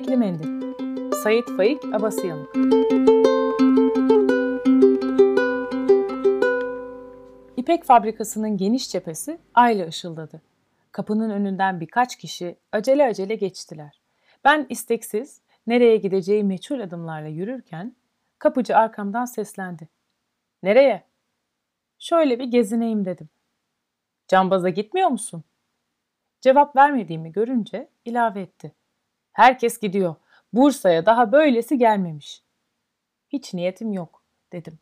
İpekli Mendil Sayit Faik Abasıyanık İpek fabrikasının geniş cephesi ayla ışıldadı. Kapının önünden birkaç kişi acele acele geçtiler. Ben isteksiz, nereye gideceği meçhul adımlarla yürürken kapıcı arkamdan seslendi. Nereye? Şöyle bir gezineyim dedim. Cambaza gitmiyor musun? Cevap vermediğimi görünce ilave etti. Herkes gidiyor. Bursa'ya daha böylesi gelmemiş. Hiç niyetim yok dedim.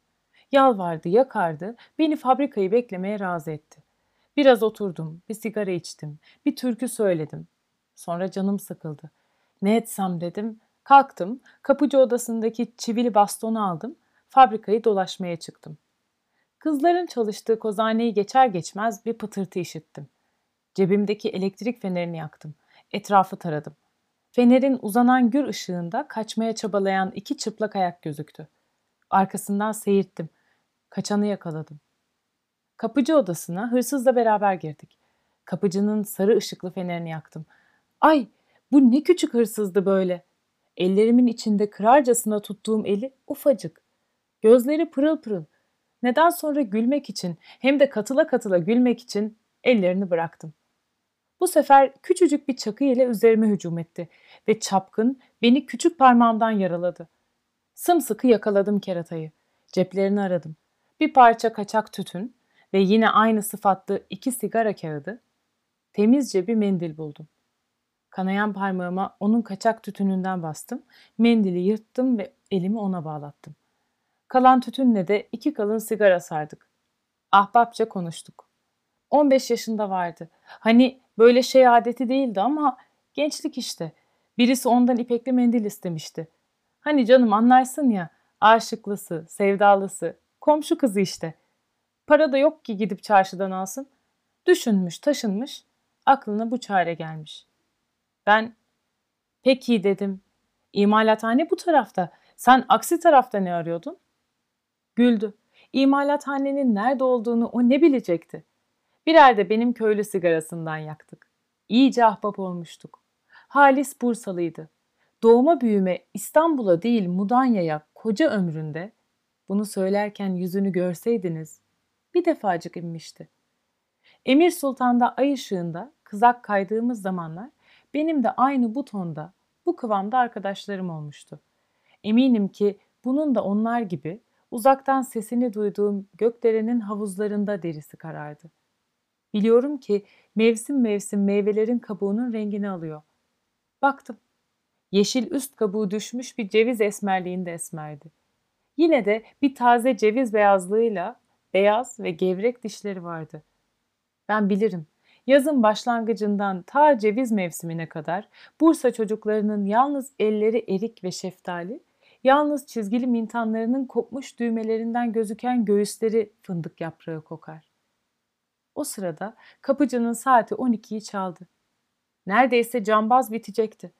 Yalvardı, yakardı, beni fabrikayı beklemeye razı etti. Biraz oturdum, bir sigara içtim, bir türkü söyledim. Sonra canım sıkıldı. Ne etsem dedim, kalktım, kapıcı odasındaki çivili bastonu aldım, fabrikayı dolaşmaya çıktım. Kızların çalıştığı kozaneyi geçer geçmez bir pıtırtı işittim. Cebimdeki elektrik fenerini yaktım. Etrafı taradım. Fenerin uzanan gür ışığında kaçmaya çabalayan iki çıplak ayak gözüktü. Arkasından seyirttim. Kaçanı yakaladım. Kapıcı odasına hırsızla beraber girdik. Kapıcının sarı ışıklı fenerini yaktım. Ay bu ne küçük hırsızdı böyle. Ellerimin içinde kırarcasına tuttuğum eli ufacık. Gözleri pırıl pırıl. Neden sonra gülmek için hem de katıla katıla gülmek için ellerini bıraktım. Bu sefer küçücük bir çakı ile üzerime hücum etti ve çapkın beni küçük parmağımdan yaraladı. Sımsıkı yakaladım keratayı. Ceplerini aradım. Bir parça kaçak tütün ve yine aynı sıfatlı iki sigara kağıdı, temizce bir mendil buldum. Kanayan parmağıma onun kaçak tütününden bastım, mendili yırttım ve elimi ona bağlattım. Kalan tütünle de iki kalın sigara sardık. Ahbapça konuştuk. 15 yaşında vardı. Hani böyle şey adeti değildi ama gençlik işte. Birisi ondan ipekli mendil istemişti. Hani canım anlarsın ya, aşıklısı, sevdalısı, komşu kızı işte. Para da yok ki gidip çarşıdan alsın. Düşünmüş, taşınmış, aklına bu çare gelmiş. Ben, peki dedim. İmalathane bu tarafta. Sen aksi tarafta ne arıyordun? Güldü. İmalathanenin nerede olduğunu o ne bilecekti? Birer de benim köylü sigarasından yaktık. İyice ahbap olmuştuk. Halis Bursalıydı. Doğuma büyüme İstanbul'a değil Mudanya'ya koca ömründe, bunu söylerken yüzünü görseydiniz, bir defacık inmişti. Emir Sultan'da ay ışığında kızak kaydığımız zamanlar benim de aynı bu tonda, bu kıvamda arkadaşlarım olmuştu. Eminim ki bunun da onlar gibi uzaktan sesini duyduğum gökderenin havuzlarında derisi karardı. Biliyorum ki mevsim mevsim meyvelerin kabuğunun rengini alıyor. Baktım. Yeşil üst kabuğu düşmüş bir ceviz esmerliğinde esmerdi. Yine de bir taze ceviz beyazlığıyla beyaz ve gevrek dişleri vardı. Ben bilirim. Yazın başlangıcından ta ceviz mevsimine kadar Bursa çocuklarının yalnız elleri erik ve şeftali, yalnız çizgili mintanlarının kopmuş düğmelerinden gözüken göğüsleri fındık yaprağı kokar. O sırada kapıcının saati 12'yi çaldı. Neredeyse cambaz bitecekti.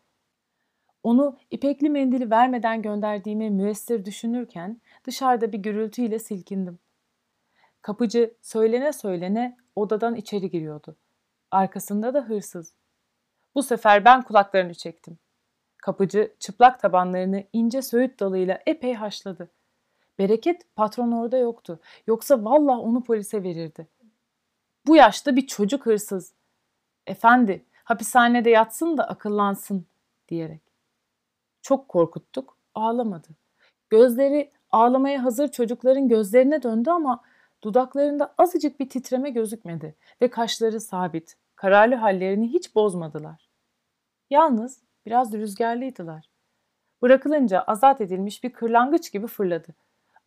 Onu ipekli mendili vermeden gönderdiğimi müessir düşünürken dışarıda bir gürültüyle silkindim. Kapıcı söylene söylene odadan içeri giriyordu. Arkasında da hırsız. Bu sefer ben kulaklarını çektim. Kapıcı çıplak tabanlarını ince söğüt dalıyla epey haşladı. Bereket patron orada yoktu. Yoksa vallah onu polise verirdi. Bu yaşta bir çocuk hırsız. Efendi hapishanede yatsın da akıllansın diyerek. Çok korkuttuk, ağlamadı. Gözleri ağlamaya hazır çocukların gözlerine döndü ama dudaklarında azıcık bir titreme gözükmedi ve kaşları sabit, kararlı hallerini hiç bozmadılar. Yalnız biraz rüzgarlıydılar. Bırakılınca azat edilmiş bir kırlangıç gibi fırladı.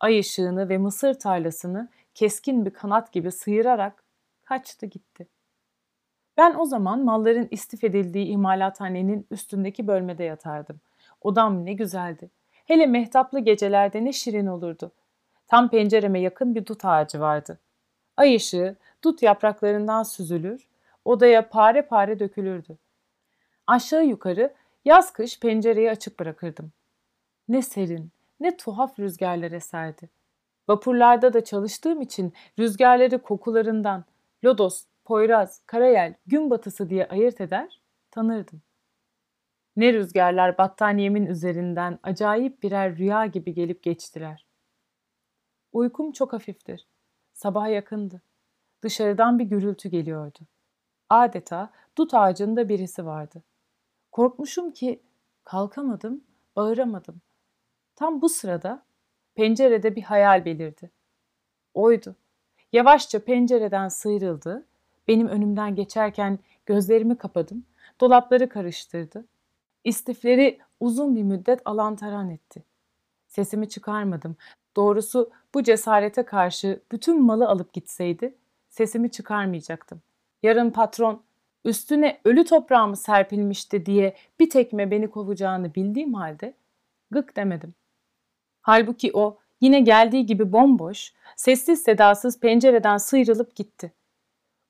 Ay ışığını ve mısır tarlasını keskin bir kanat gibi sıyırarak kaçtı gitti. Ben o zaman malların istif edildiği imalathanenin üstündeki bölmede yatardım. Odam ne güzeldi. Hele mehtaplı gecelerde ne şirin olurdu. Tam pencereme yakın bir dut ağacı vardı. Ay ışığı dut yapraklarından süzülür, odaya pare pare dökülürdü. Aşağı yukarı yaz kış pencereyi açık bırakırdım. Ne serin, ne tuhaf rüzgarlar eserdi. Vapurlarda da çalıştığım için rüzgarları kokularından, lodos, poyraz, karayel, gün batısı diye ayırt eder, tanırdım. Ne rüzgarlar battaniyemin üzerinden acayip birer rüya gibi gelip geçtiler. Uykum çok hafiftir. Sabah yakındı. Dışarıdan bir gürültü geliyordu. Adeta dut ağacında birisi vardı. Korkmuşum ki kalkamadım, bağıramadım. Tam bu sırada pencerede bir hayal belirdi. Oydu. Yavaşça pencereden sıyrıldı. Benim önümden geçerken gözlerimi kapadım. Dolapları karıştırdı. İstifleri uzun bir müddet alantaran etti. Sesimi çıkarmadım. Doğrusu bu cesarete karşı bütün malı alıp gitseydi sesimi çıkarmayacaktım. Yarın patron üstüne ölü toprağımı serpilmişti diye bir tekme beni kovacağını bildiğim halde gık demedim. Halbuki o yine geldiği gibi bomboş, sessiz sedasız pencereden sıyrılıp gitti.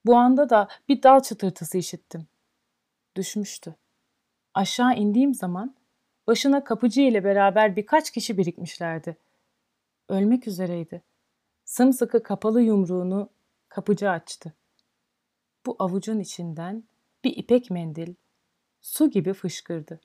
Bu anda da bir dal çıtırtısı işittim. Düşmüştü. Aşağı indiğim zaman başına kapıcı ile beraber birkaç kişi birikmişlerdi. Ölmek üzereydi. Sımsıkı kapalı yumruğunu kapıcı açtı. Bu avucun içinden bir ipek mendil su gibi fışkırdı.